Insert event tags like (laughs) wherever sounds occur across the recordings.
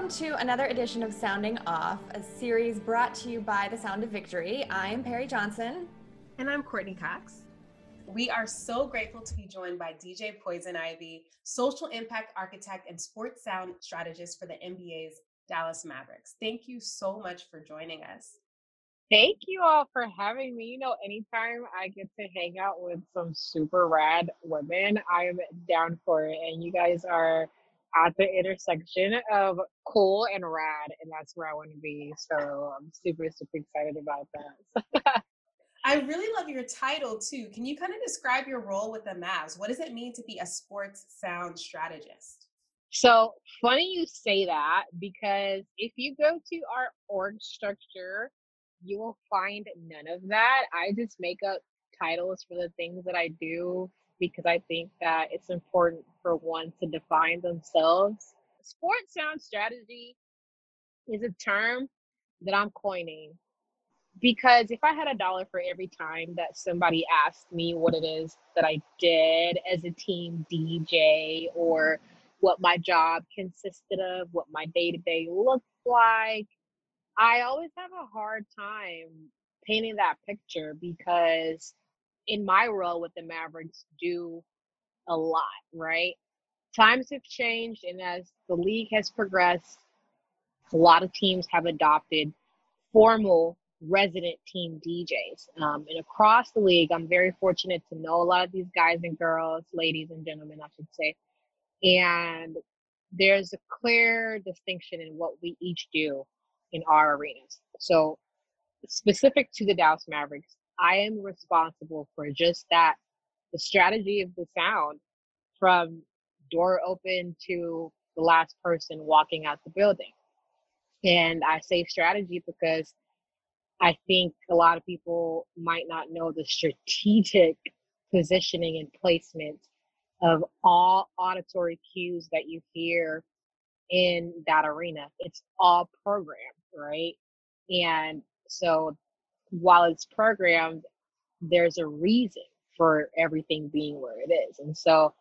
welcome to another edition of Sounding Off, a series brought to you by The Sound of Victory. I'm Perry Johnson. And I'm Courtney Cox. We are so grateful to be joined by DJ Poizon Ivy, social impact architect and sports sound strategist for the NBA's Dallas Mavericks. Thank you so much for joining us. Thank you all for having me. You know, anytime I get to hang out with some super rad women, I'm down for it. And you guys are at the intersection of cool and rad, and that's where I want to be. So I'm super, super excited about that. (laughs) I really love your title too. Can you kind of describe your role with the Mavs? What does it mean to be a sports sound strategist? So funny you say that because if you go to our org structure, you will find none of that. I just make up titles for the things that I do because I think that it's important for one to define themselves. Sports sound strategy is a term that I'm coining because if I had a dollar for every time that somebody asked me what it is that I did as a team DJ or what my job consisted of, what my day to day looked like, I always have a hard time painting that picture because in my role with the Mavericks do a lot, right? Times have changed, and as the league has progressed, a lot of teams have adopted formal resident team DJs. Um, and across the league, I'm very fortunate to know a lot of these guys and girls, ladies and gentlemen, I should say. And there's a clear distinction in what we each do in our arenas. So, specific to the Dallas Mavericks, I am responsible for just that the strategy of the sound from door open to the last person walking out the building. And I say strategy because I think a lot of people might not know the strategic positioning and placement of all auditory cues that you hear in that arena. It's all programmed, right? And so while it's programmed, there's a reason for everything being where it is. And so,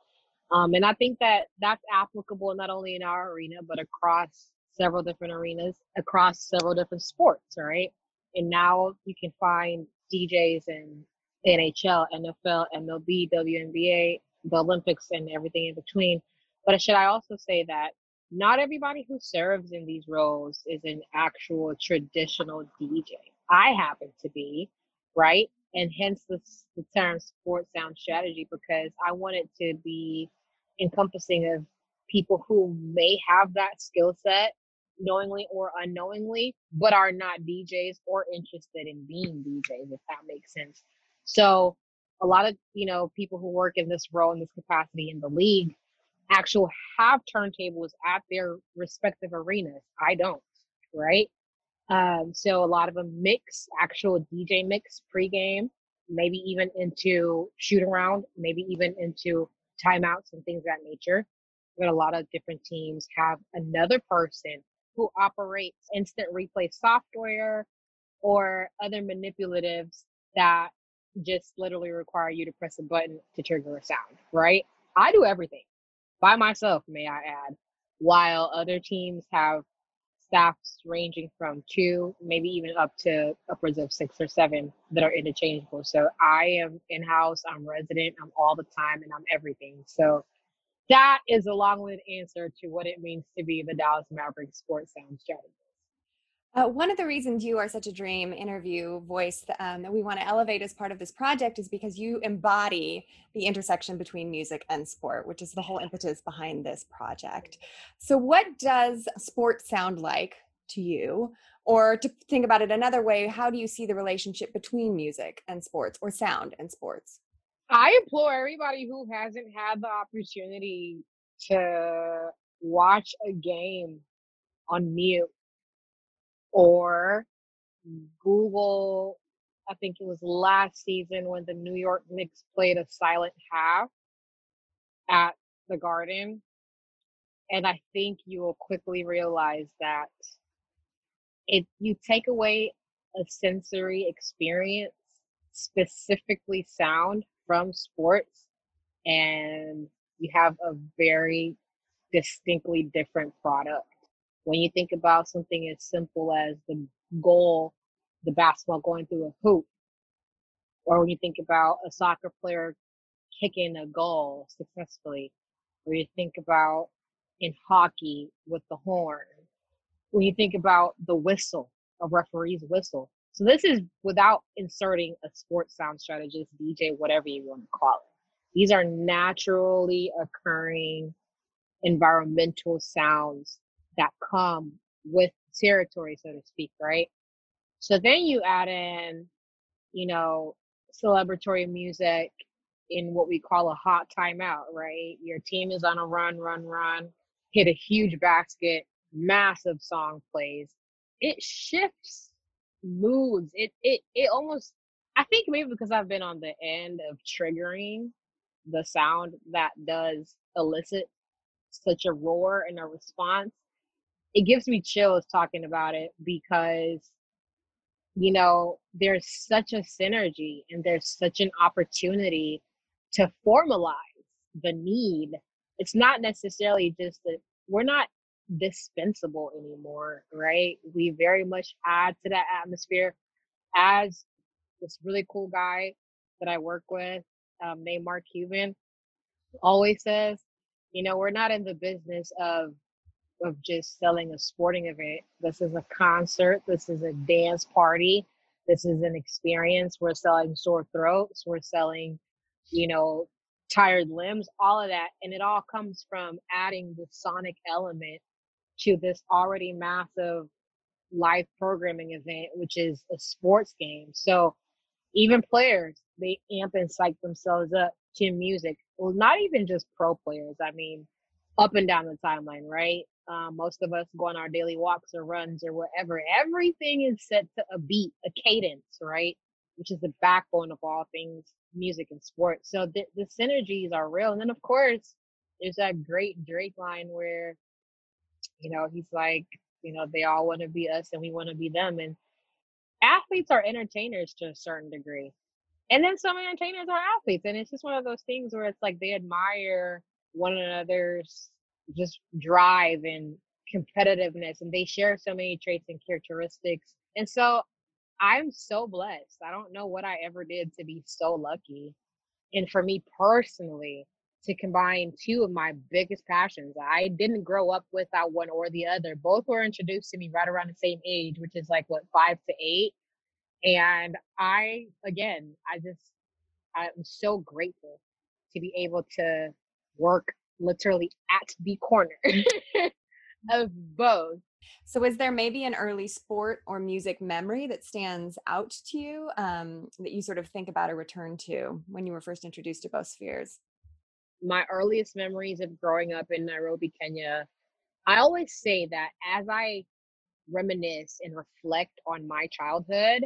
um, and I think that that's applicable not only in our arena, but across several different arenas, across several different sports, right? And now you can find DJs in NHL, NFL, MLB, WNBA, the Olympics, and everything in between. But should I also say that not everybody who serves in these roles is an actual traditional DJ. I happen to be, right? And hence the, the term sports sound strategy because I want it to be encompassing of people who may have that skill set knowingly or unknowingly, but are not DJs or interested in being DJs, if that makes sense. So a lot of, you know, people who work in this role in this capacity in the league actual have turntables at their respective arenas. I don't, right? Um, so a lot of them mix actual DJ mix pregame, maybe even into shoot around, maybe even into timeouts and things of that nature. But a lot of different teams have another person who operates instant replay software or other manipulatives that just literally require you to press a button to trigger a sound, right? I do everything by myself, may I add, while other teams have staffs ranging from two, maybe even up to upwards of six or seven that are interchangeable. So I am in house, I'm resident, I'm all the time, and I'm everything. So that is a long-winded answer to what it means to be the Dallas Mavericks sports sound strategist. Uh, one of the reasons you are such a dream interview voice um, that we want to elevate as part of this project is because you embody the intersection between music and sport, which is the whole impetus behind this project. So, what does sport sound like to you? Or to think about it another way, how do you see the relationship between music and sports or sound and sports? I implore everybody who hasn't had the opportunity to watch a game on mute or Google, I think it was last season when the New York Knicks played a silent half at the Garden. And I think you will quickly realize that if you take away a sensory experience, specifically sound, from sports and you have a very distinctly different product When you think about something as simple as the goal, the basketball going through a hoop, or when you think about a soccer player kicking a goal successfully, or you think about in hockey with the horn, when you think about the whistle, a referee's whistle. So this is without inserting a sports sound strategist, DJ, whatever you want to call it. These are naturally occurring environmental sounds that come with territory, so to speak, right? So then you add in, you know, celebratory music in what we call a hot timeout, right? Your team is on a run, run, run, hit a huge basket, massive song plays. It shifts moods. It it it almost I think maybe because I've been on the end of triggering the sound that does elicit such a roar and a response, it gives me chills talking about it because you know there's such a synergy and there's such an opportunity to formalize the need. It's not necessarily just that we're not dispensable anymore right? We very much add to that atmosphere. As this really cool guy that i work with um, named mark cuban always says you know we're not in the business of of just selling a sporting event. This is a concert. This is a dance party. This is an experience. We're selling sore throats. We're selling, you know, tired limbs, all of that. And it all comes from adding the sonic element to this already massive live programming event, which is a sports game. So even players, they amp and psych themselves up to music. Well, not even just pro players. I mean, up and down the timeline, right? Um, most of us go on our daily walks or runs or whatever. Everything is set to a beat, a cadence, right? Which is the backbone of all things music and sports. So the, the synergies are real. And then, of course, there's that great Drake line where, you know, he's like, you know, they all want to be us and we want to be them. And athletes are entertainers to a certain degree. And then some entertainers are athletes. And it's just one of those things where it's like they admire one another's just drive and competitiveness and they share so many traits and characteristics and so i'm so blessed. I don't know what i ever did to be so lucky and for me personally to combine two of my biggest passions i didn't grow up without one or the other. Both were introduced to me right around the same age which is like what five to eight and i again i just i'm so grateful to be able to work literally at the corner (laughs) of both. So, is there maybe an early sport or music memory that stands out to you um, that you sort of think about or return to when you were first introduced to both spheres? My earliest memories of growing up in Nairobi, Kenya, I always say that as I reminisce and reflect on my childhood,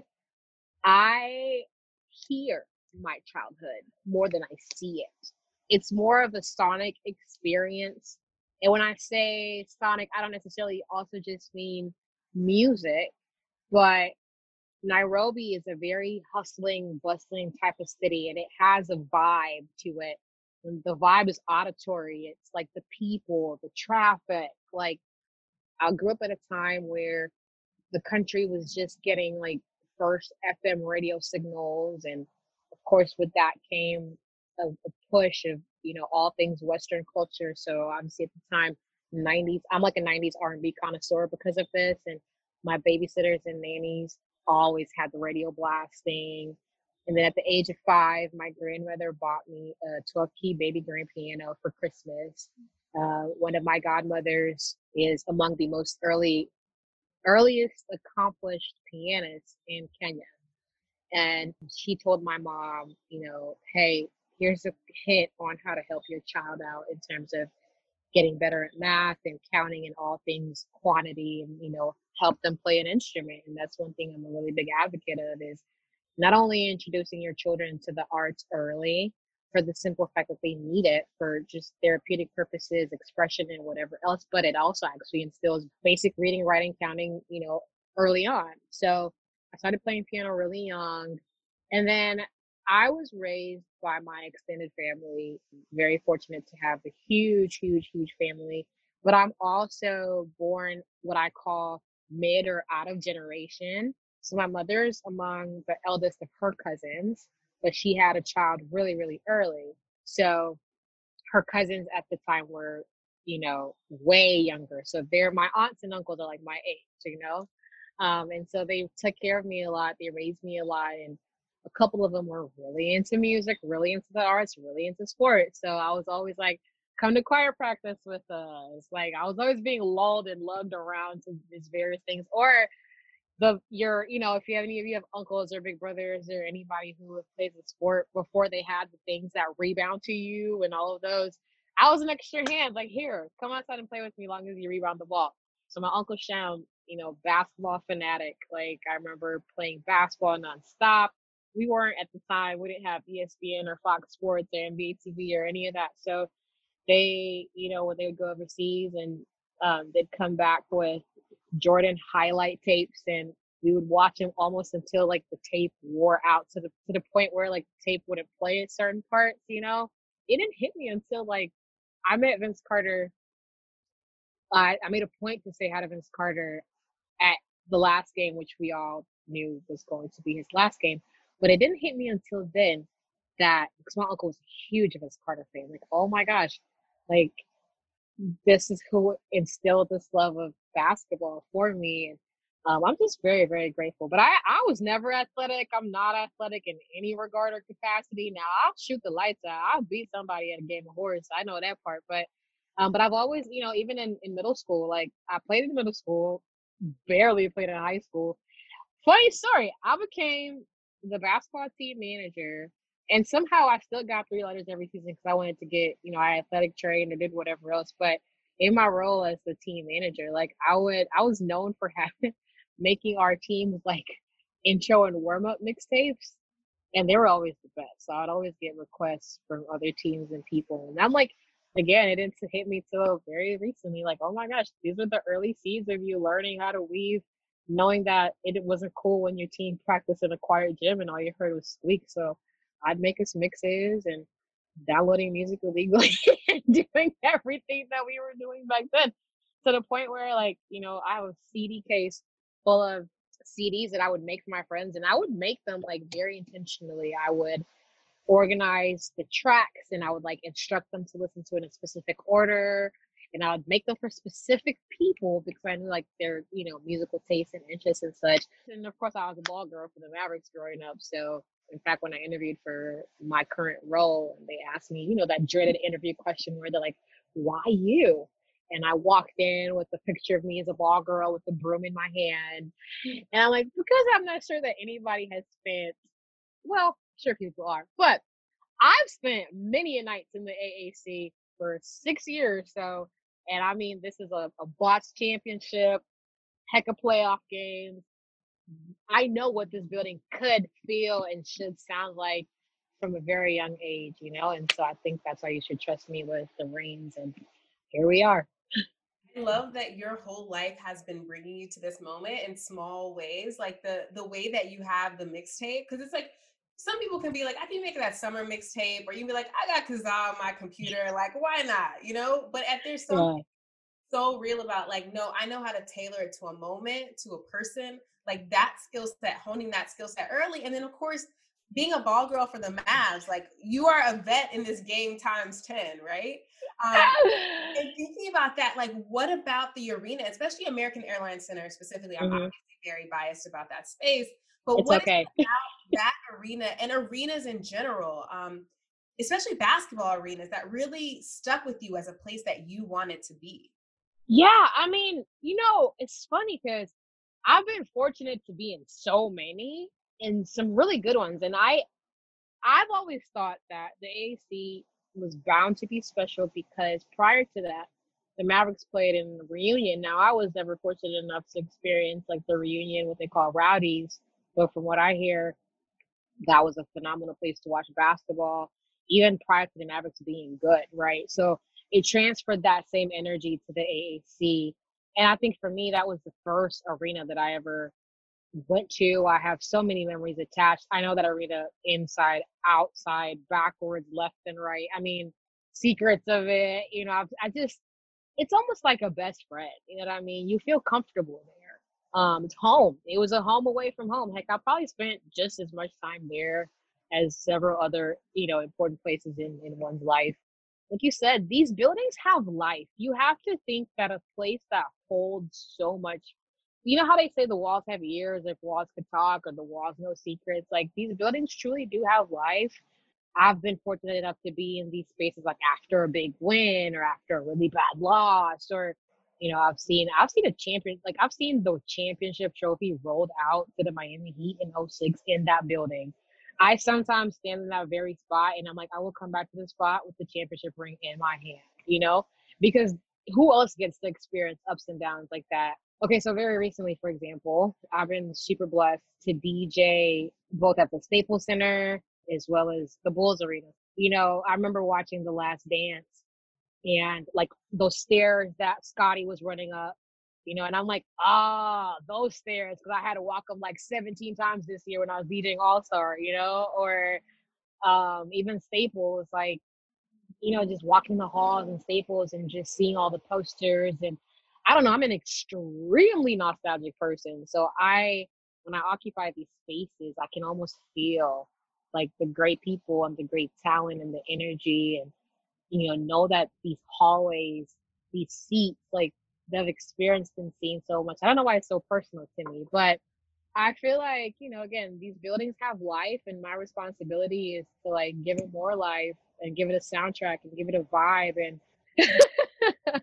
I hear my childhood more than I see it it's more of a sonic experience. And when I say sonic, I don't necessarily also just mean music, but Nairobi is a very hustling, bustling type of city and it has a vibe to it. And the vibe is auditory. It's like the people, the traffic. Like I grew up at a time where the country was just getting like first FM radio signals and of course with that came a, a push of you know all things Western culture. So obviously at the time, 90s, I'm like a 90s R&B connoisseur because of this, and my babysitters and nannies always had the radio blasting. And then at the age of five, my grandmother bought me a 12 key baby grand piano for Christmas. Uh, one of my godmothers is among the most early, earliest accomplished pianists in Kenya. And she told my mom, you know, hey, here's a hint on how to help your child out in terms of getting better at math and counting and all things quantity and you know help them play an instrument. And that's one thing i'm a really big advocate of is not only introducing your children to the arts early for the simple fact that they need it for just therapeutic purposes expression and whatever else but it also actually instills basic reading writing counting you know early on. So i started playing piano really young. And then I was raised by my extended family, very fortunate to have a huge, huge, huge family but I'm also born what I call mid or out of generation. So my mother's among the eldest of her cousins, but she had a child really, really early. So her cousins at the time were, you know, way younger. So they're my aunts and uncles are like my age, you know? Um, and so they took care of me a lot. They raised me a lot. And a couple of them were really into music, really into the arts, really into sports. So I was always like, come to choir practice with us. Like I was always being lulled and lugged around to these various things. Or the your, you know, if you have any of you have uncles or big brothers or anybody who plays a sport before they had the things that rebound to you and all of those, I was an extra hand. Like here, come outside and play with me, long as you rebound the ball. So my uncle Sham, you know, basketball fanatic. Like I remember playing basketball nonstop. We weren't at the time. We didn't have ESPN or Fox Sports or NBA TV or any of that. So they, you know, when they would go overseas and um, they'd come back with Jordan highlight tapes and we would watch them almost until like the tape wore out to the to the point where like tape wouldn't play at certain parts, you know. It didn't hit me until like I met Vince Carter. I, I made a point to say hi to Vince Carter at the last game, which we all knew was going to be his last game. But it didn't hit me until then that because my uncle was huge Vince Carter fan. Like, oh my gosh, like this is who instilled this love of basketball for me and um, i'm just very very grateful but i i was never athletic i'm not athletic in any regard or capacity now i'll shoot the lights out i'll beat somebody at a game of horse i know that part but um, but i've always you know even in, in middle school like i played in middle school barely played in high school funny story i became the basketball team manager and somehow I still got three letters every season because I wanted to get, you know, I athletic trained and did whatever else. But in my role as the team manager, like I would, I was known for having (laughs) making our teams like intro and warm up mixtapes, and they were always the best. So I'd always get requests from other teams and people, and I'm like, again, it didn't hit me till very recently. Like, oh my gosh, these are the early seeds of you learning how to weave knowing that it wasn't cool when your team practiced in a quiet gym and all you heard was squeak. So I'd make us mixes and downloading music illegally (laughs) and doing everything that we were doing back then to the point where like you know i have a cd case full of cds that i would make for my friends and i would make them like very intentionally i would organize the tracks and i would like instruct them to listen to it in a specific order and i would make them for specific people because i knew like their you know musical tastes and interests and such and of course i was a ball girl for the mavericks growing up so in fact, when I interviewed for my current role, and they asked me, you know, that dreaded interview question where they're like, why you? And I walked in with a picture of me as a ball girl with the broom in my hand. And I'm like, because I'm not sure that anybody has spent, well, sure people are, but I've spent many a nights in the AAC for six years. So, and I mean, this is a, a bots championship, heck of playoff games, I know what this building could feel and should sound like from a very young age, you know, and so I think that's why you should trust me with the reins. And here we are. I love that your whole life has been bringing you to this moment in small ways, like the the way that you have the mixtape, because it's like some people can be like, I can make that summer mixtape, or you can be like, I got Kazaa on my computer, like why not, you know? But at there's something yeah. so real about like, no, I know how to tailor it to a moment, to a person like that skill set, honing that skill set early. And then, of course, being a ball girl for the Mavs, like you are a vet in this game times 10, right? Um, and (laughs) thinking about that, like what about the arena, especially American Airlines Center specifically? I'm mm-hmm. obviously very biased about that space, but it's what okay. (laughs) about that arena and arenas in general, um, especially basketball arenas that really stuck with you as a place that you wanted to be? Yeah, I mean, you know, it's funny because I've been fortunate to be in so many and some really good ones. And I I've always thought that the AAC was bound to be special because prior to that, the Mavericks played in the reunion. Now I was never fortunate enough to experience like the reunion, what they call rowdies. But from what I hear, that was a phenomenal place to watch basketball, even prior to the Mavericks being good, right? So it transferred that same energy to the AAC and I think for me, that was the first arena that I ever went to. I have so many memories attached. I know that arena inside, outside, backwards, left and right. I mean, secrets of it. You know, I've, I just it's almost like a best friend. You know what I mean? You feel comfortable there. Um, it's home. It was a home away from home. Heck, I probably spent just as much time there as several other, you know, important places in, in one's life. Like you said, these buildings have life. You have to think that a place that holds so much you know how they say the walls have ears if walls could talk or the walls know secrets like these buildings truly do have life i've been fortunate enough to be in these spaces like after a big win or after a really bad loss or you know i've seen i've seen a champion like i've seen the championship trophy rolled out to the miami heat in 06 in that building. I sometimes stand in that very spot and i'm like i will come back to the spot with the championship ring in my hand you know? Because who else gets to experience ups and downs like that? Okay, so very recently, for example, I've been super blessed to DJ both at the Staples Center as well as the Bulls Arena. You know, I remember watching The Last Dance and like those stairs that Scottie was running up, you know, and I'm like, ah, those stairs, because I had to walk them like 17 times this year when I was DJing All Star, you know, or um, even Staples, like, you know, just walking the halls and Staples and just seeing all the posters and I don't know, I'm an extremely nostalgic person. So I when I occupy these spaces, I can almost feel like the great people and the great talent and the energy and you know, know that these hallways, these seats, like they've experienced and seen so much. I don't know why it's so personal to me, but I feel like, you know, again, these buildings have life and my responsibility is to like give it more life and give it a soundtrack and give it a vibe and (laughs)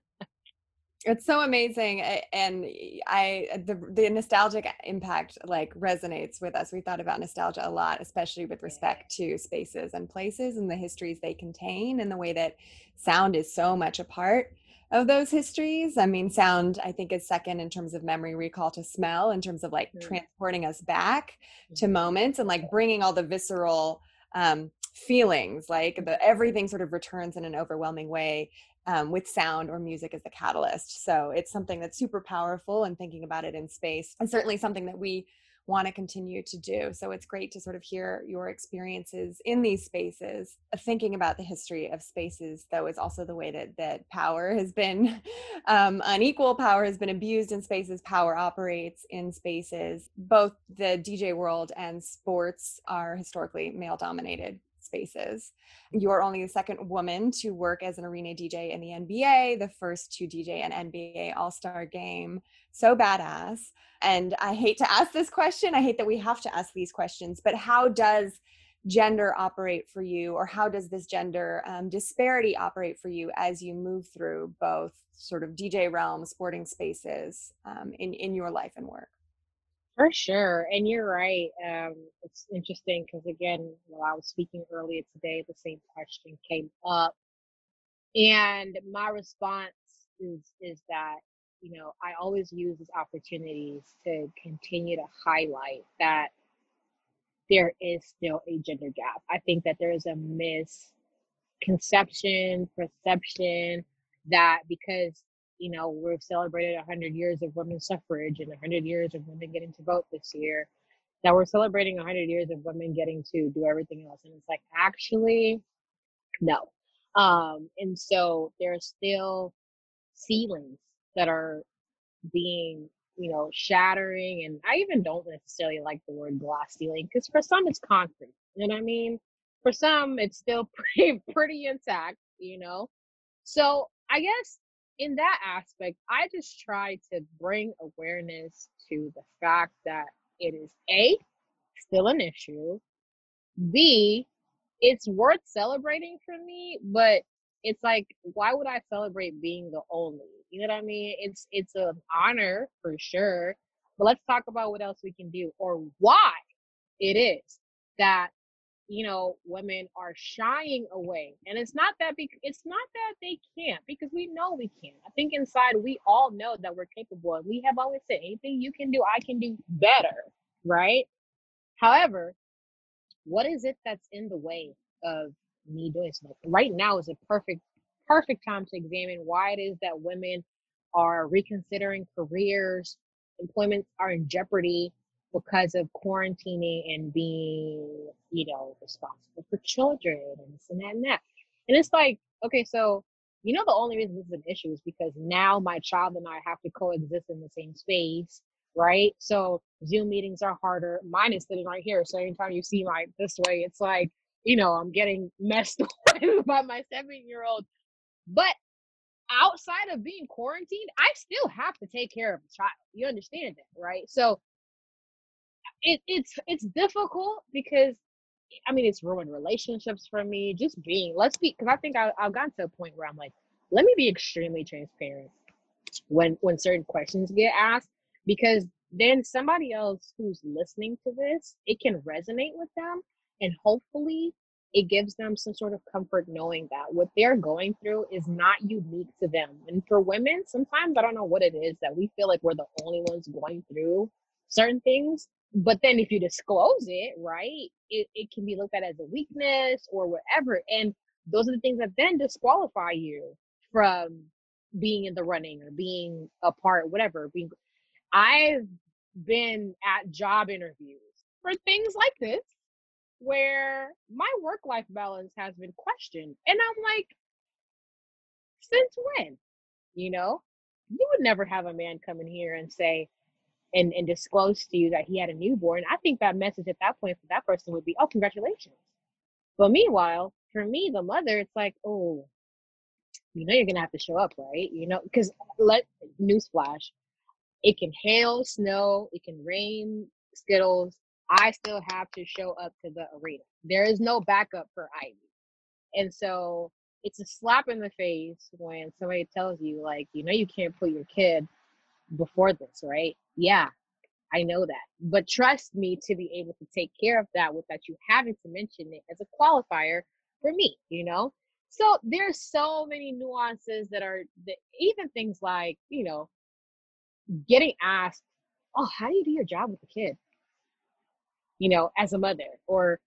It's so amazing, and I the the nostalgic impact like resonates with us. We thought about nostalgia a lot, especially with respect to spaces and places and the histories they contain, and the way that sound is so much a part of those histories. I mean, sound I think is second in terms of memory recall to smell, in terms of like mm. transporting us back to mm-hmm. moments and like bringing all the visceral um, feelings, like the everything sort of returns in an overwhelming way um, with sound or music as the catalyst. So it's something that's super powerful and thinking about it in space and certainly something that we want to continue to do. So it's great to sort of hear your experiences in these spaces. Thinking about the history of spaces, though, is also the way that that power has been (laughs) um, unequal. Power has been abused in spaces. Power operates in spaces. Both the DJ world and sports are historically male dominated spaces. You're only the second woman to work as an arena DJ in the NBA, the first to DJ an NBA All Star game. So badass. And I hate to ask this question. I hate that we have to ask these questions, but how does gender operate for you, or how does this gender um, disparity operate for you as you move through both sort of DJ realm, sporting spaces um, in, in your life and work? For sure. And you're right. Um, it's interesting because, again, while I was speaking earlier today, the same question came up. And my response is, is that, you know, I always use these opportunities to continue to highlight that there is still a gender gap. I think that there is a misconception, perception that because you know, we've celebrated 100 years of women's suffrage and 100 years of women getting to vote this year. That we're celebrating 100 years of women getting to do everything else. And it's like, actually, no. Um, and so there's still ceilings that are being, you know, shattering. And I even don't necessarily like the word glass ceiling because for some it's concrete. You know what I mean? For some, it's still (laughs) pretty, pretty intact, you know? So I guess in that aspect, I just try to bring awareness to the fact that it is A, still an issue, B, it's worth celebrating for me, but it's like, why would I celebrate being the only? You know what I mean? It's it's an honor for sure. But let's talk about what else we can do or why it is that you know women are shying away and it's not that be- it's not that they can't because we know we can i think inside we all know that we're capable and we have always said anything you can do i can do better right? However what is it that's in the way of me doing something right now is a perfect perfect time to examine why it is that women are reconsidering careers employments are in jeopardy because of quarantining and being, you know, responsible for children and this and that and that. And it's like, okay, so you know, the only reason this is an issue is because now my child and I have to coexist in the same space, right? So Zoom meetings are harder. Mine is sitting right here. So anytime you see my this way, it's like, you know, I'm getting (laughs) messed with by my seven year old. But outside of being quarantined, I still have to take care of the child. You understand that, right? So it, it's it's difficult because I mean it's ruined relationships for me. Just being let's be because I think I, I've gotten to a point where I'm like, let me be extremely transparent when when certain questions get asked because then somebody else who's listening to this it can resonate with them and hopefully it gives them some sort of comfort knowing that what they're going through is not unique to them. And for women, sometimes I don't know what it is that we feel like we're the only ones going through certain things. But then if you disclose it, right, it, it can be looked at as a weakness or whatever. And those are the things that then disqualify you from being in the running or being a part, whatever. Being I've been at job interviews for things like this where my work life balance has been questioned. And I'm like, since when? You know, you would never have a man come in here and say, and, and disclose to you that he had a newborn. I think that message at that point for that person would be, oh, congratulations. But meanwhile, for me, the mother, it's like, oh, you know, you're to have to show up, right? You know, because let newsflash, it can hail, snow, it can rain, skittles, I still have to show up to the arena. There is no backup for Ivy. And so it's a slap in the face when somebody tells you, like, you know, you can't put your kid before this, right? Yeah, I know that. But trust me to be able to take care of that without you having to mention it as a qualifier for me, you know? So there's so many nuances that are even things like, you know, getting asked, Oh, how do you do your job with the kid? you know, as a mother, or,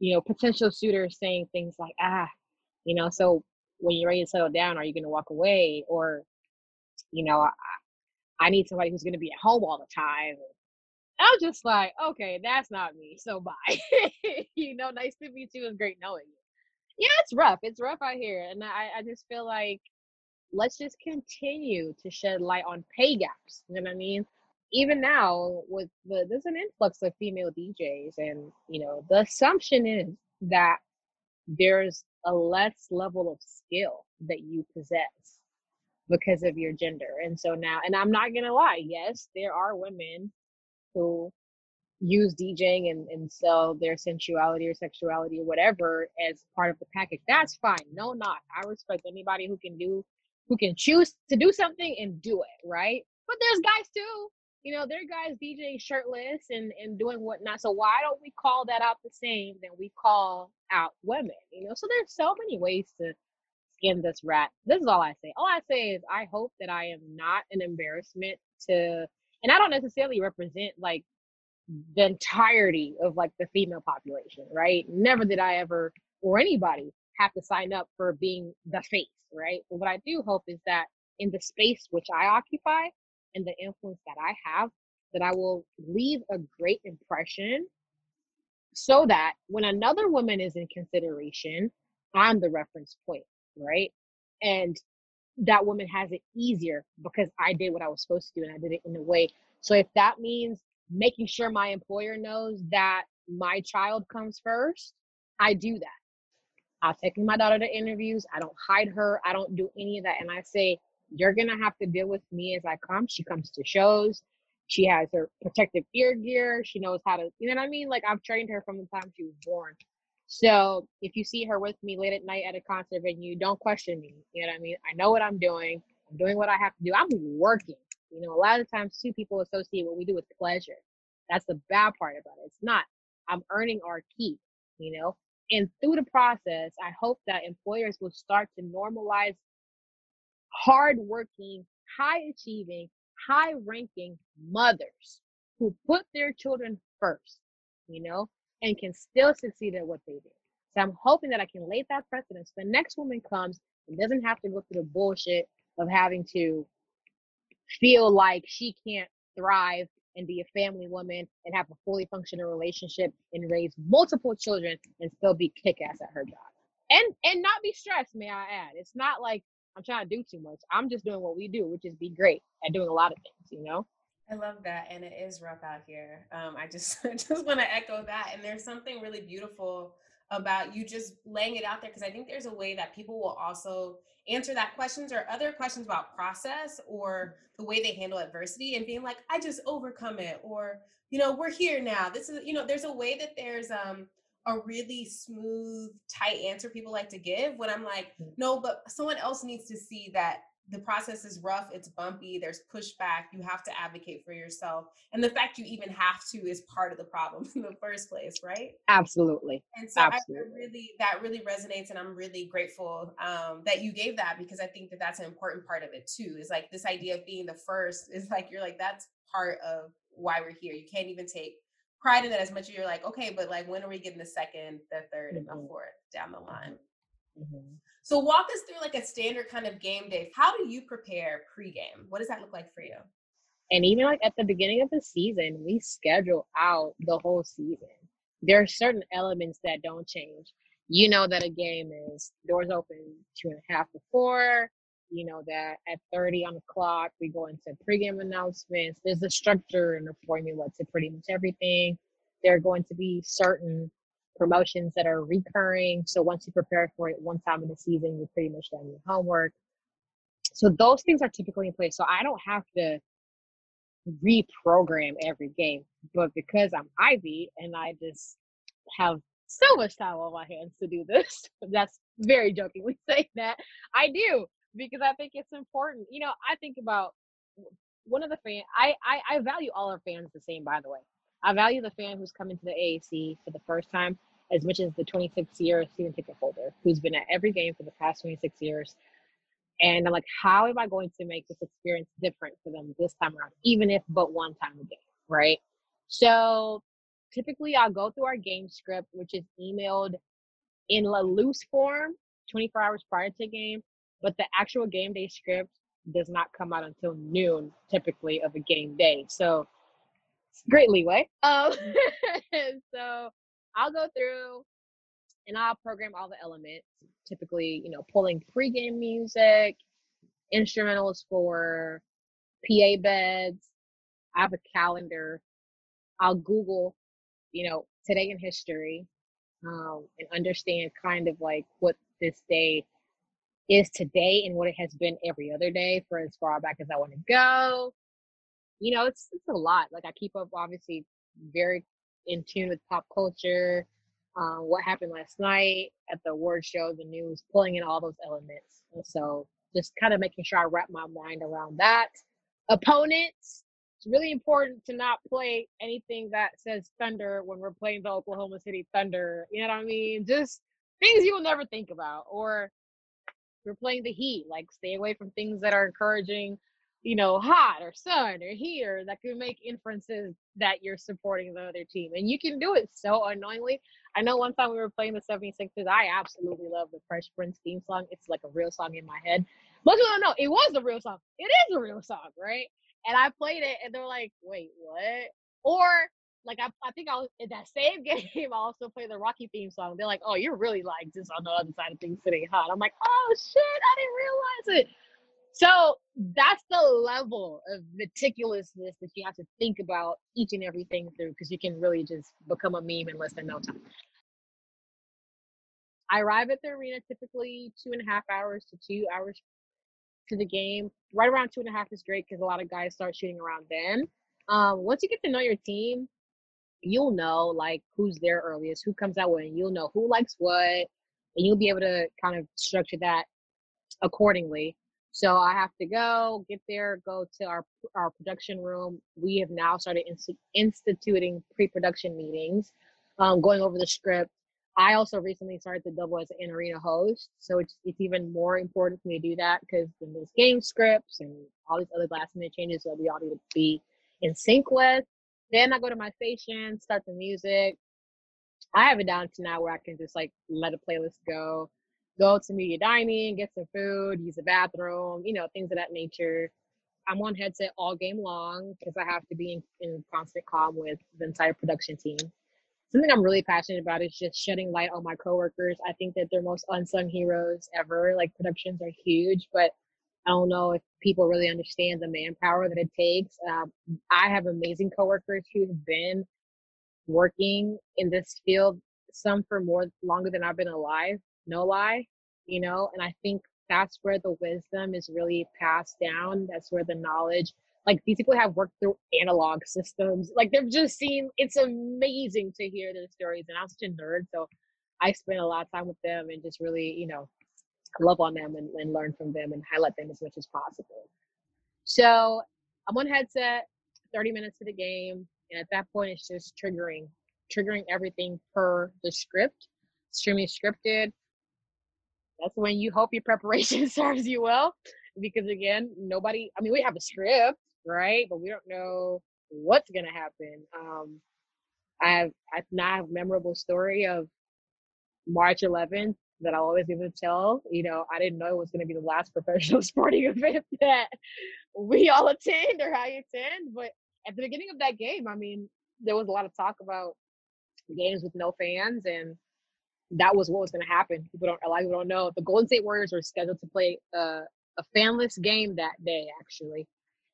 you know, potential suitors saying things like, ah, you know, so when you're ready to settle down, are you going to walk away? Or, you know, I, need somebody who's going to be at home all the time. I was just like, okay, that's not me. So bye. (laughs) you know, nice to meet you. It's great knowing you. Yeah, it's rough. It's rough out here. And I, I just feel like let's just continue to shed light on pay gaps. You know what I mean? even now with the there's an influx of female DJs and you know the assumption is that there's a less level of skill that you possess because of your gender. And so now and I'm not gonna lie, yes, there are women who use DJing and, and sell their sensuality or sexuality or whatever as part of the package. That's fine. No, not. I respect anybody who can do who can choose to do something and do it, right? But there's guys too you know, there are guys DJing shirtless and, and doing whatnot. So why don't we call that out the same than we call out women? You know, so there's so many ways to skin this rat. This is all I say. All I say is I hope that I am not an embarrassment to and I don't necessarily represent like the entirety of like the female population, right? Never did I ever or anybody have to sign up for being the face, right? But what I do hope is that in the space which I occupy, and the influence that I have, that I will leave a great impression so that when another woman is in consideration, I'm the reference point, right? And that woman has it easier because I did what I was supposed to do and I did it in a way. So if that means making sure my employer knows that my child comes first, I do that. I'll take my daughter to interviews. I don't hide her. I don't do any of that. And I say, you're gonna have to deal with me as I come. She comes to shows. She has her protective ear gear. She knows how to, you know what I mean? Like I've trained her from the time she was born. So if you see her with me late at night at a concert venue, don't question me. You know what I mean? I know what I'm doing. I'm doing what I have to do. I'm working. You know, a lot of times too, people associate what we do with pleasure. That's the bad part about it. It's not. I'm earning our keep, you know? And through the process, I hope that employers will start to normalize hardworking, high achieving, high ranking mothers who put their children first, you know, and can still succeed at what they do. So I'm hoping that I can lay that precedent. So the next woman comes and doesn't have to go through the bullshit of having to feel like she can't thrive and be a family woman and have a fully functional relationship and raise multiple children and still be kick ass at her job. And and not be stressed, may I add. It's not like I'm trying to do too much. I'm just doing what we do, which is be great at doing a lot of things, you know? I love that. And it is rough out here. Um, I just (laughs) just want to echo that. And there's something really beautiful about you just laying it out there because I think there's a way that people will also answer that questions or other questions about process or the way they handle adversity and being like, I just overcome it, or you know, we're here now. This is, you know, there's a way that there's um a really smooth, tight answer people like to give when I'm like, mm. no, but someone else needs to see that the process is rough, it's bumpy, there's pushback, you have to advocate for yourself. And the fact you even have to is part of the problem (laughs) in the first place, right? Absolutely. And so Absolutely. I really that really resonates and I'm really grateful um, that you gave that because I think that that's an important part of it too. Is like this idea of being the first is like you're like that's part of why we're here. You can't even take pride in that as much as you're like, okay, but like when are we getting the second, the 3rd mm-hmm. and the fourth down the line? Mm-hmm. So walk us through like a standard kind of game day. How do you prepare pregame? What does that look like for you? And even like at the beginning of the season, we schedule out the whole season. There are certain elements that don't change. You know that a game is doors open two and a half before. You know that at 30 on the clock, we go into pregame announcements. There's a structure and a formula to pretty much everything. There are going to be certain promotions that are recurring. So once you prepare for it one time in the season, you're pretty much done your homework. So those things are typically in place. So I don't have to reprogram every game. But because I'm Ivy and I just have so much time on my hands to do this, (laughs) that's very jokingly (laughs) saying that. I do because I think it's important. You know, I think about one of the fan I, I I value all our fans the same by the way. I value the fan who's coming to the AAC for the first time as much as the 26 year season ticket holder who's been at every game for the past 26 years. And I'm like, how am I going to make this experience different for them this time around, even if but one time a game, right? So typically I'll go through our game script, which is emailed in a loose form 24 hours prior to game, but the actual game day script does not come out until noon typically of a game day. So great leeway. Um, (laughs) so I'll go through and I'll program all the elements. Typically, you know, pulling pregame music, instrumentals for PA beds. I have a calendar. I'll Google, you know, today in history, um, and understand kind of like what this day is today and what it has been every other day for as far back as I want to go. You know, it's it's a lot. Like I keep up obviously very in tune with pop culture, um, what happened last night at the award show, the news, pulling in all those elements. And so just kind of making sure I wrap my mind around that. Opponents, it's really important to not play anything that says Thunder when we're playing the Oklahoma City Thunder. You know what I mean? Just things you will never think about. Or we're playing the Heat, like stay away from things that are encouraging you know, hot or sun or here that can make inferences that you're supporting the other team. And you can do it so unknowingly. I know one time we were playing the 76ers, I absolutely love the Fresh Prince theme song. It's like a real song in my head. Most people don't know it was a real song. It is a real song, right? And I played it and they're like, wait, what? Or like I, I think I was in that same (laughs) game. I also played the Rocky theme song. They're like, "Oh, you're really like just on the other side of things, sitting hot." I'm like, "Oh shit, I didn't realize it." So that's the level of meticulousness that you have to think about each and everything through because you can really just become a meme in less than no time. I arrive at the arena typically two and a half hours to two hours to the game. Right around two and a half is great because a lot of guys start shooting around then. Um, once you get to know your team, you'll know like who's there earliest, who comes out when. You'll know who likes what, and you'll be able to kind of structure that accordingly. So I have to go, get there, go to our our production room. We have now started instituting pre-production meetings, um, going over the script. I also recently started to double as an arena host, so it's it's even more important for me to do that because then there's game scripts and all these other last minute changes that we all need to be in sync with. Then I go to my station, start the music. I have it down to now where I can just like let a playlist go go to media dining, get some food, use the bathroom, you know, things of that nature. I'm on headset all game long because I have to be in, in constant comm with the entire production team. something I'm really passionate about is just shedding light on my coworkers. I think that they're most unsung heroes ever. Like productions are huge, but I don't know if people really understand the manpower that it takes. Um, I have amazing coworkers who've been working in this field, some for more longer than I've been alive. No lie, you know. And I think that's where the wisdom is really passed down. That's where the knowledge like these people have worked through analog systems. Like they've just seen it's amazing to hear their stories. And I'm such a nerd, so I spend a lot of time with them and just really, you know, love on them and, and learn from them and highlight them as much as possible. So I'm on headset, 30 minutes to the game, and at that point it's just triggering, triggering everything per the script, extremely scripted. That's when you hope your preparation (laughs) serves you well because again, nobody. I mean, we have a script, right? But we don't know what's gonna happen. Um, I have I now have a memorable story of March 11th that I'll always even tell. You know, I didn't know it was gonna be the last (laughs) professional sporting event (laughs) that we all attend or I attend. But at the beginning of that game, I mean, there was a lot of talk about games with no fans and that was what was going to happen. People don't, a lot of people don't know. The Golden State Warriors were scheduled to play uh, a fanless game that day, actually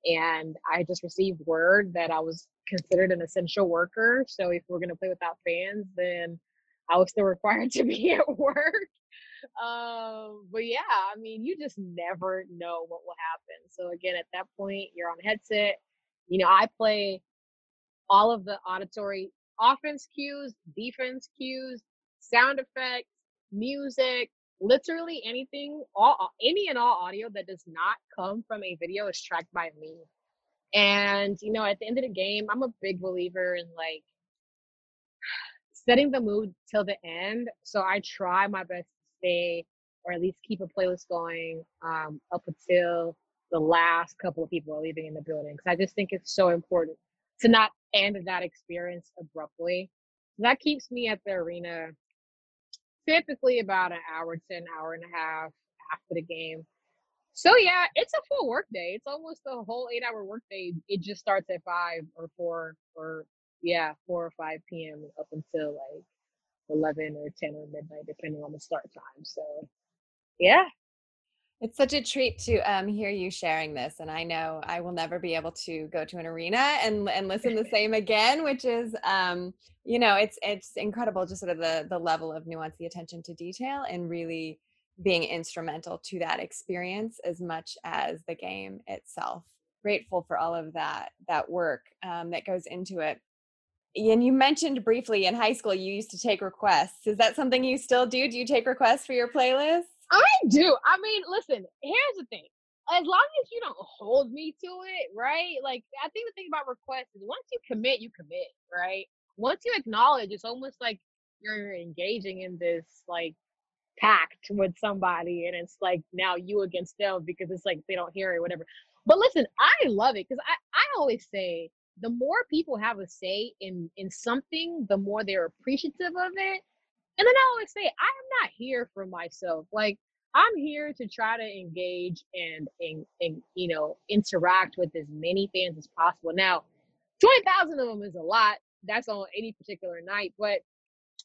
and I just received word that I was considered an essential worker. So if we're going to play without fans, then I was still required (laughs) to be at work. Um, but yeah, I mean, you just never know what will happen. So again, at that point, you're on headset. You know, I play all of the auditory offense cues, defense cues, sound effects, music, literally anything, all any and all audio that does not come from a video is tracked by me. And you know, at the end of the game, I'm a big believer in like setting the mood till the end. So I try my best to stay or at least keep a playlist going um, up until the last couple of people are leaving in the building. Because I just think it's so important to not end that experience abruptly. That keeps me at the arena typically about an hour to an hour and a half after the game. So yeah, it's a full work day. It's almost a whole eight hour work day. It just starts at five or four or yeah, four or five PM up until like eleven or ten or midnight, depending on the start time. So yeah, it's such a treat to um, hear you sharing this, and I know I will never be able to go to an arena and and listen the (laughs) same again. Which is, um, you know, it's it's incredible, just sort of the the level of nuance, the attention to detail, and really being instrumental to that experience as much as the game itself. Grateful for all of that that work um, that goes into it. And you mentioned briefly in high school you used to take requests. Is that something you still do? Do you take requests for your playlist? I do. I mean, listen, here's the thing. As long as you don't hold me to it, right? Like, I think the thing about requests is once you commit, you commit, right? Once you acknowledge, it's almost like you're engaging in this, like, pact with somebody, and it's like now you against them because it's like they don't hear it, whatever. But listen, I love it because I, I always say the more people have a say in in something, the more they're appreciative of it and then I always say, I am not here for myself. Like I'm here to try to engage and and, and you know interact with as many fans as possible. Now, twenty thousand of them is a lot. That's on any particular night, but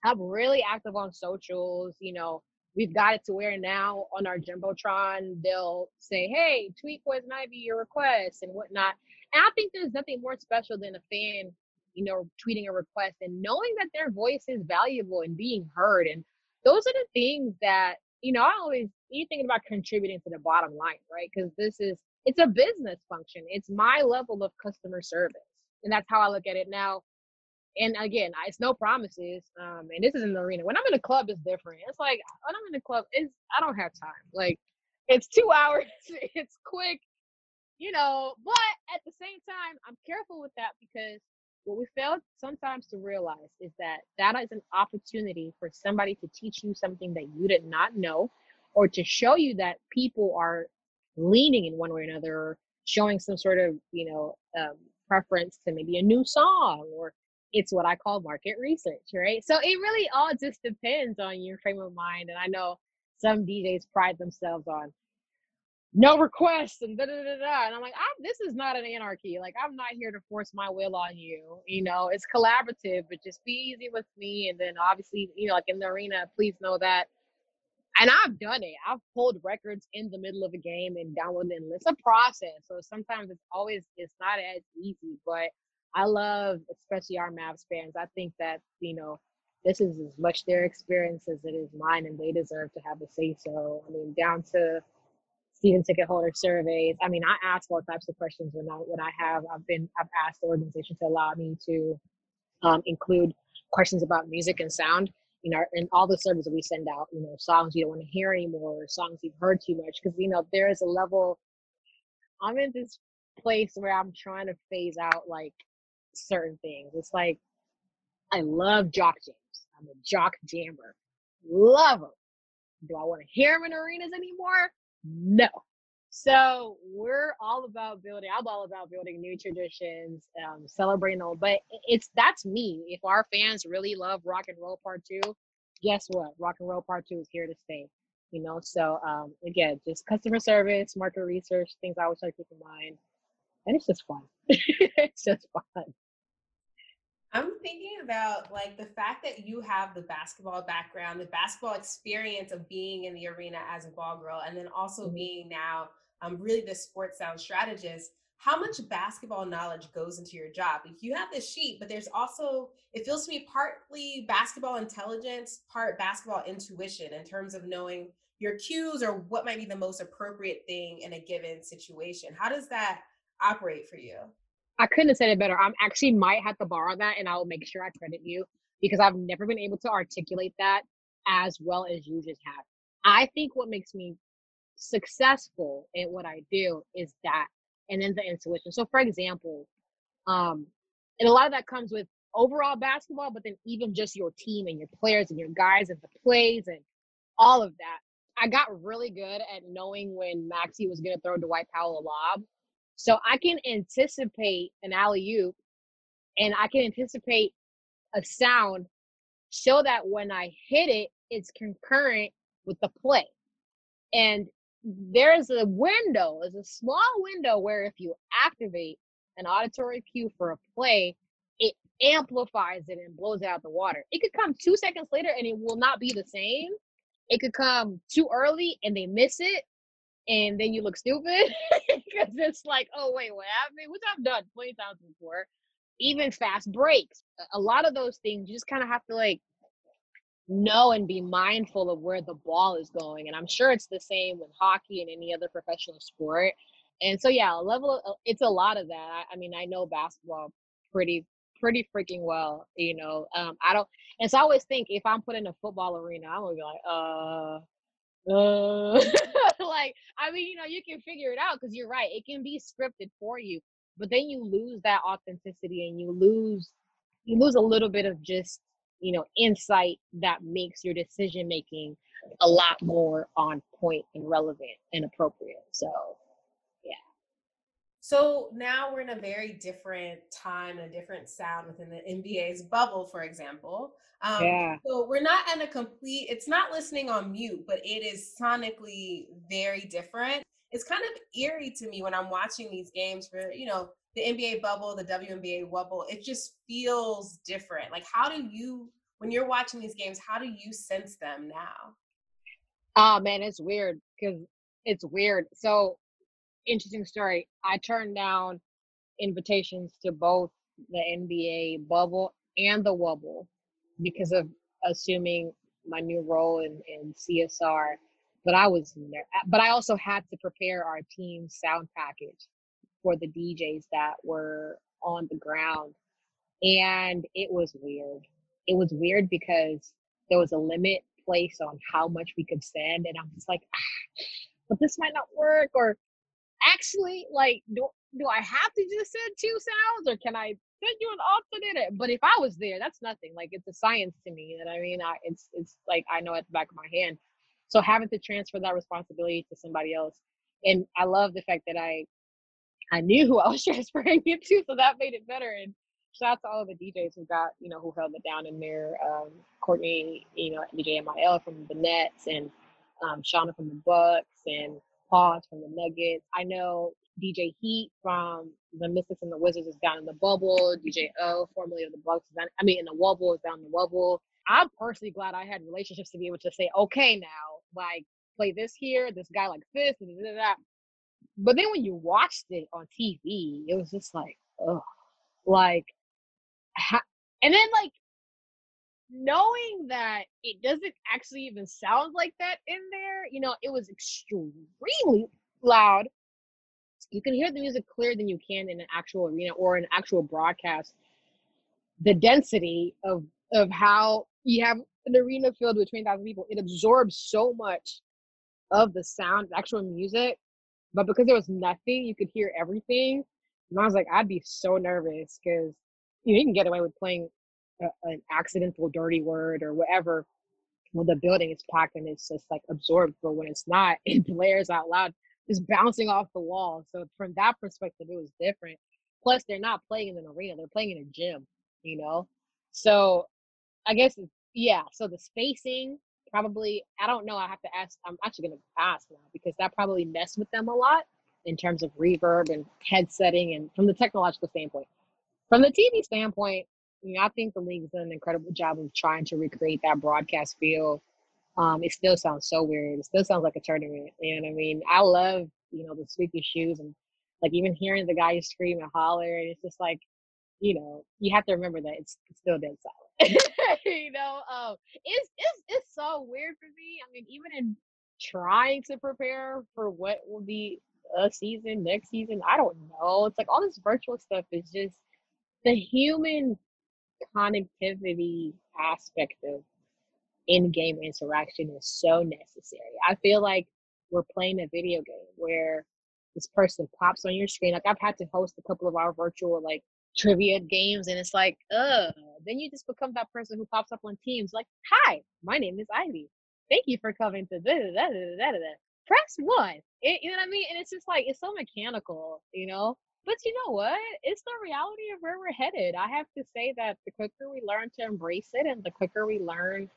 I'm really active on socials. You know, we've got it to where now on our jumbotron they'll say, "Hey, tweet Poizon Ivy your request and whatnot." And I think there's nothing more special than a fan you know, tweeting a request and knowing that their voice is valuable and being heard. And those are the things that, you know, I always you thinking about contributing to the bottom line, right? Because this is it's a business function. It's my level of customer service. And that's how I look at it now. And again, it's no promises. Um, and this is in the arena. When I'm in a club, it's different. It's like when I'm in a club, it's I don't have time. Like it's two (laughs) hours, it's quick, you know, but at the same time, I'm careful with that because what we fail sometimes to realize is that that is an opportunity for somebody to teach you something that you did not know or to show you that people are leaning in one way or another or showing some sort of you know um, preference to maybe a new song or it's what i call market research right? So it really all just depends on your frame of mind and i know some djs pride themselves on no requests and da da da da. And I'm like, I'm, this is not an anarchy. Like, I'm not here to force my will on you. You know, it's collaborative, but just be easy with me. And then obviously, you know, like in the arena, please know that. And I've done it. I've pulled records in the middle of a game and downloaded them. It's a process. So sometimes it's always, it's not as easy, but I love, especially our Mavs fans. I think that, you know, this is as much their experience as it is mine, and they deserve to have a say so. I mean, down to season ticket holder surveys. I mean, I ask all types of questions when I when I have I've been I've asked the organization to allow me to um, include questions about music and sound. You know, and all the surveys that we send out, you know, songs you don't want to hear anymore, songs you've heard too much, because you know there is a level. I'm in this place where I'm trying to phase out like certain things. It's like I love jock jams. I'm a jock jammer. Love them. Do I want to hear them in arenas anymore? No. So we're all about building. I'm all about building new traditions, um, celebrating old. But it's that's me. If our fans really love Rock and Roll Part Two, guess what? Rock and Roll Part Two is here to stay. You know. So um, again, just customer service, market research, things I always try to keep in mind, and it's just fun. (laughs) it's just fun. I'm thinking about like the fact that you have the basketball background, the basketball experience of being in the arena as a ball girl, and then also mm-hmm. being now um, really the sports sound strategist. How much basketball knowledge goes into your job? If you have this sheet, but there's also, it feels to me partly basketball intelligence, part basketball intuition in terms of knowing your cues or what might be the most appropriate thing in a given situation. How does that operate for you? I couldn't have said it better. I'm actually might have to borrow that and I'll make sure I credit you because I've never been able to articulate that as well as you just have. I think what makes me successful in what I do is that and then the intuition. So for example, um, and a lot of that comes with overall basketball, but then even just your team and your players and your guys and the plays and all of that. I got really good at knowing when Maxi was gonna throw Dwight Powell a lob so I can anticipate an alley oop and I can anticipate a sound so that when I hit it, it's concurrent with the play. And there's a window, there's a small window where if you activate an auditory cue for a play, it amplifies it and blows it out the water. It could come two seconds later and it will not be the same. It could come too early and they miss it and then you look stupid (laughs) because it's like, oh wait, what happened? Which I've done plenty times before. Even fast breaks, a lot of those things you just kind of have to like know and be mindful of where the ball is going. And I'm sure it's the same with hockey and any other professional sport. And so yeah, a level of, uh, it's a lot of that. I, I mean, I know basketball pretty pretty freaking well. You know, um, I don't. And so I always think if I'm put in a football arena, I'm gonna be like, uh, uh, (laughs) (laughs) like I mean, you know, you can figure it out because you're right. It can be scripted for you, but then you lose that authenticity and you lose you lose a little bit of just you know insight that makes your decision making a lot more on point and relevant and appropriate. So so now we're in a very different time and a different sound within the NBA's bubble, for example. Um, yeah. So we're not in a complete, it's not listening on mute, but it is sonically very different. It's kind of eerie to me when I'm watching these games for, you know, the NBA bubble, the WNBA bubble. It just feels different. Like, how do you, when you're watching these games, how do you sense them now? Oh, man, it's weird because it's weird. So interesting story. I turned down invitations to both the NBA bubble and the wubble because of assuming my new role in, in CSR. But I was there. But I also had to prepare our team sound package for the DJs that were on the ground. And it was weird. It was weird because there was a limit placed on how much we could send. And I'm just like, ah, but this might not work. Or actually like do do I have to just send two sounds or can I send you an alternate? But if I was there, that's nothing. Like it's a science to me. And I mean, I, it's it's like I know at the back of my hand. So having to transfer that responsibility to somebody else, and I love the fact that I I knew who I was (laughs) transferring it to, so that made it better. And shout out to all of the DJs who got you know who held it down in there. Um, Courtney, you know, DJ MIL from the Nets, and um, Shauna from the Bucks, and From the Nuggets. I know DJ Heat from the Mystics and the Wizards is down in the bubble. DJ O, formerly of the Bucks, is down, I mean, in the Wubble is down in the Wubble. I'm personally glad I had relationships to be able to say, okay, now, like, play this here, this guy like this, and that. But then when you watched it on TV, it was just like, ugh, like, ha- and then like knowing that it doesn't actually even sound like that in there, you know, it was extremely loud. You can hear the music clearer than you can in an actual arena or an actual broadcast. The density of of how you have an arena filled with 20,000 people, it absorbs so much of the sound, the actual music. But because there was nothing, you could hear everything. And I was like, I'd be so nervous because you, know, you can get away with playing a, an accidental dirty word or whatever when the building is packed and it's just like absorbed. But when it's not, (laughs) it blares out loud, just bouncing off the wall. So from that perspective, it was different. Plus, they're not playing in an arena; they're playing in a gym. You know, so I guess yeah. So the spacing probably I don't know. I have to ask. I'm actually gonna ask now because that probably messed with them a lot in terms of reverb and head setting and from the technological standpoint. From the TV standpoint, you know, I think the league's done an incredible job of trying to recreate that broadcast feel. Um, it still sounds so weird. It still sounds like a tournament. You know what I mean? I love, you know, the squeaky shoes and like even hearing the guys scream and holler. And it's just like, you know, you have to remember that it's, it's still dead silent. (laughs) you know, um, it's, it's, it's so weird for me. I mean, even in trying to prepare for what will be a season next season, I don't know. It's like all this virtual stuff is just the human connectivity aspect of in-game interaction is so necessary. I feel like we're playing a video game where this person pops on your screen. Like I've had to host a couple of our virtual like trivia games and it's like, uh, then you just become that person who pops up on teams like, hi, my name is Ivy. Thank you for coming to da da da da da da. Press one. It, you know what I mean? And it's just like it's so mechanical, you know? But you know what? It's the reality of where we're headed. I have to say that the quicker we learn to embrace it and the quicker we learn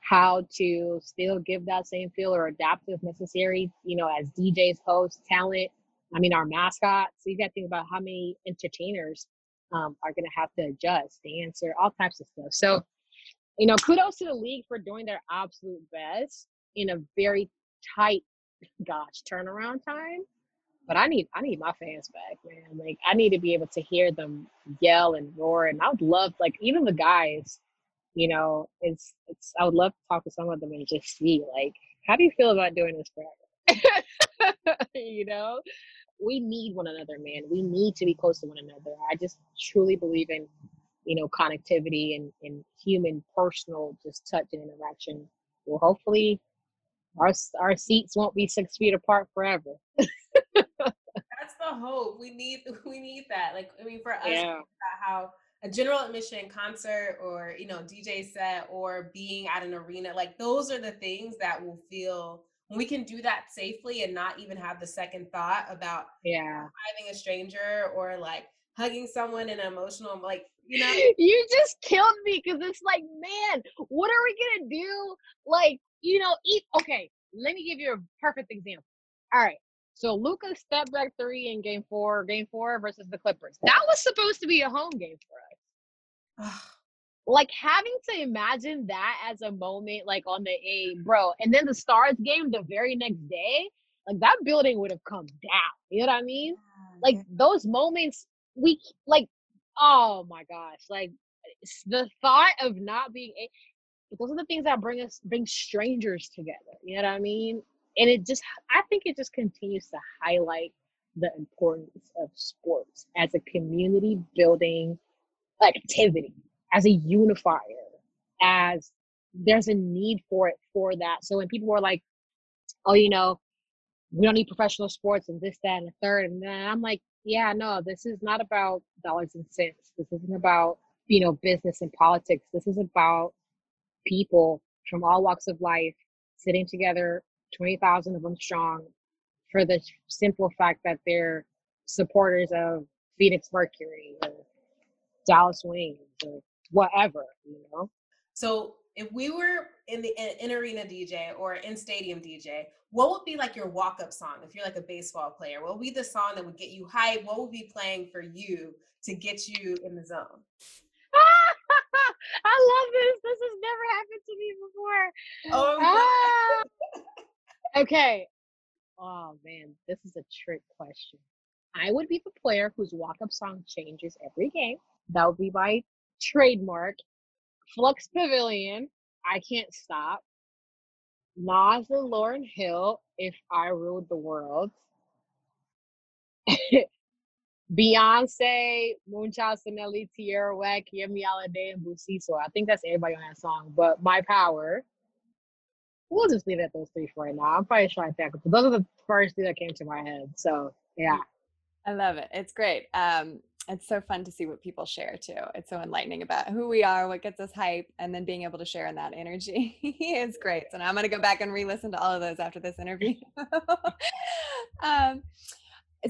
how to still give that same feel or adapt if necessary, you know, as DJs, hosts, talent, I mean, our mascots. So you got to think about how many entertainers um, are going to have to adjust, answer, all types of stuff. So, you know, kudos to the league for doing their absolute best in a very tight, gosh, turnaround time but I need I need my fans back, man. Like I need to be able to hear them yell and roar, and I would love like even the guys, you know, it's it's I would love to talk to some of them and just see like how do you feel about doing this forever? (laughs) you know, we need one another, man. We need to be close to one another. I just truly believe in you know connectivity and, and human personal just touch and interaction. Well, hopefully our our seats won't be six feet apart forever. That's the hope. We need (laughs) we need that. Like I mean, for us, yeah. how a general admission concert or you know DJ set or being at an arena, like those are the things that will feel when we can do that safely and not even have the second thought about yeah having a stranger or like hugging someone in an emotional like you know (laughs) you just killed me because it's like man what are we gonna do like you know eat okay let me give you a perfect example all right so Luka step back three in game four, game four versus the Clippers. That was supposed to be a home game for us. Ah. like having to imagine that as a moment, like on the A, bro, and then the Stars game the very next day, like that building would have come down. You know what I mean? Like those moments, we like, oh my gosh, like the thought of not being. A- those are the things that bring us bring strangers together. You know what I mean? and it just i think it just continues to highlight the importance of sports as a community building activity as a unifier as there's a need for it for that so when people are like oh you know we don't need professional sports and this that and the third and then i'm like yeah no this is not about dollars and cents this isn't about you know business and politics this is about people from all walks of life sitting together 20,000 of them strong for the simple fact that they're supporters of Phoenix Mercury or Dallas Wings or whatever, you know? So if we were in the in, arena DJ or in stadium DJ, what would be like your walk up song if you're like a baseball player? What would be the song that would get you hype? What would be playing for you to get you in the zone? I love this. This has never happened to me before. Oh, Ah. (laughs) okay. Oh man, this is a trick question. I would be the player whose walk-up song changes every game. That would be my trademark. Flux Pavilion. I can't stop. Nas and Lauryn Hill. If I ruled the world. Beyonce, Moonchild Sanelly, Tierra Whack, Yemi Alade, and Busiswa. I think that's everybody on that song. But My Power, we'll just leave it at those three for right now. I'm probably trying to but those are the first three that came to my head. So yeah. I love it. It's great. Um, it's so fun to see what people share too. It's so enlightening about who we are, what gets us hype, and then being able to share in that energy (laughs) is great. So now I'm going to go back and re-listen to all of those after this interview. (laughs) um,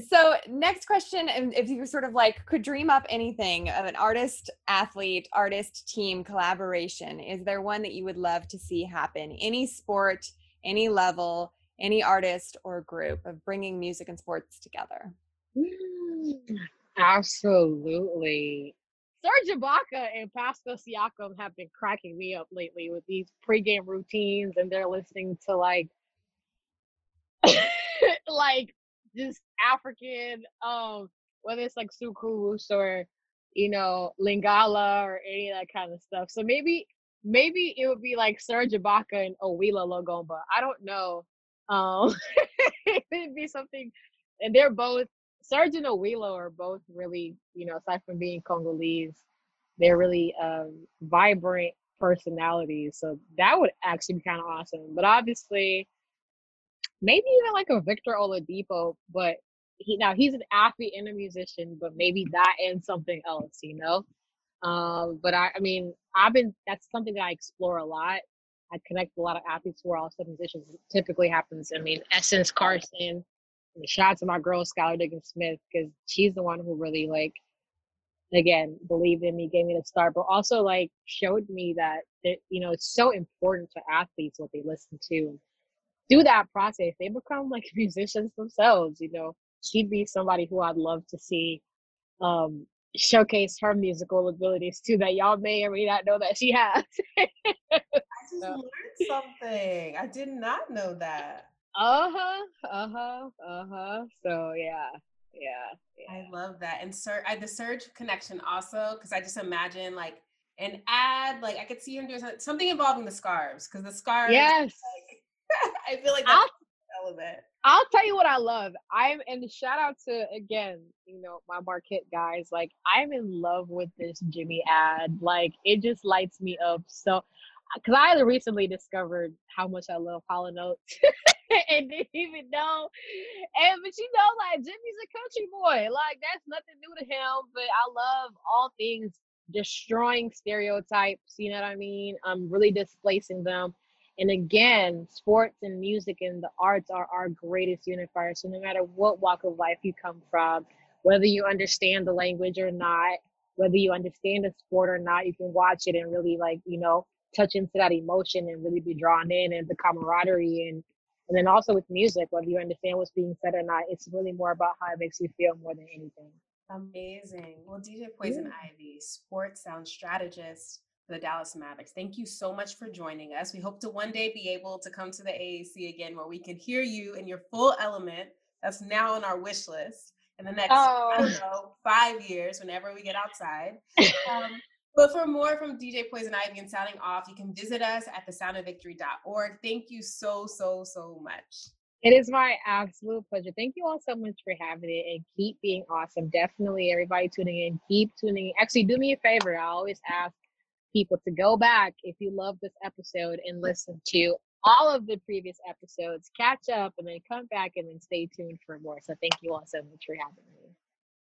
so next question, if you sort of like could dream up anything of an artist, athlete, artist, team collaboration, is there one that you would love to see happen? Any sport, any level, any artist or group of bringing music and sports together? Mm, Absolutely. Serge Ibaka and Pascal Siakam have been cracking me up lately with these pregame routines, and they're listening to like, (laughs) like just African, um, whether it's like Soukous or you know Lingala or any of that kind of stuff. So maybe, maybe it would be like Serge Ibaka and Awilo Longomba. I don't know. Um, (laughs) it'd be something, and they're both Serge and Awilo are both really, you know, aside from being Congolese, they're really um, vibrant personalities. So that would actually be kind of awesome. But obviously, maybe even like a Victor Oladipo, but he now he's an athlete and a musician, but maybe that and something else, you know. Um, but I, I mean, I've been that's something that I explore a lot. I connect a lot of athletes who are also musicians. It typically happens. I mean, Essence Carson shout out to my girl Skylar Diggins Smith because she's the one who really like again believed in me, gave me the start, but also like showed me that it, you know it's so important to athletes what they listen to. Through that process, they become like (laughs) musicians themselves. You know, she'd be somebody who I'd love to see um showcase her musical abilities too that y'all may or may not know that she has. I (laughs) just So- learned something. I did not know that. uh-huh, uh-huh, uh-huh. So yeah, yeah, yeah. I love that. And sir, I the Serge connection also because I just imagine like an ad, like I could see him doing something, something involving the scarves because the scarves. Yes. (laughs) I feel like I'll that's the. I'll tell you what I love. I'm and shout out to again, you know, my Marquette guys. Like I'm in love with this Jimmy ad. Like it just lights me up. So, because I recently discovered how much I love Hall and Oates (laughs) and didn't even know. And but you know, like Jimmy's a country boy. Like that's nothing new to him. But I love all things destroying stereotypes. You know what I mean? I'm really displacing them. And again, sports and music and the arts are our greatest unifiers. So no matter what walk of life you come from, whether you understand the language or not, whether you understand the sport or not, you can watch it and really like, you know, touch into that emotion and really be drawn in and the camaraderie and and then also with music, whether you understand what's being said or not, it's really more about how it makes you feel more than anything. Amazing. Well, DJ Poizon Ivy, sports sound strategist the Dallas Mavericks. Thank you so much for joining us. We hope to one day be able to come to the AAC again where we can hear you in your full element. That's now on our wish list in the next, I don't know, five years, whenever we get outside. (laughs) Um, but for more from DJ Poizon Ivy and sounding off, you can visit us at thesoundofvictory.org. Thank you so, so, so much. It is my absolute pleasure. Thank you all so much for having it and keep being awesome. Definitely, everybody tuning in, keep tuning in. Actually, do me a favor. I always ask people to go back if you love this episode and listen to all of the previous episodes, catch up, and then come back and then stay tuned for more. So, thank you all so much for having me.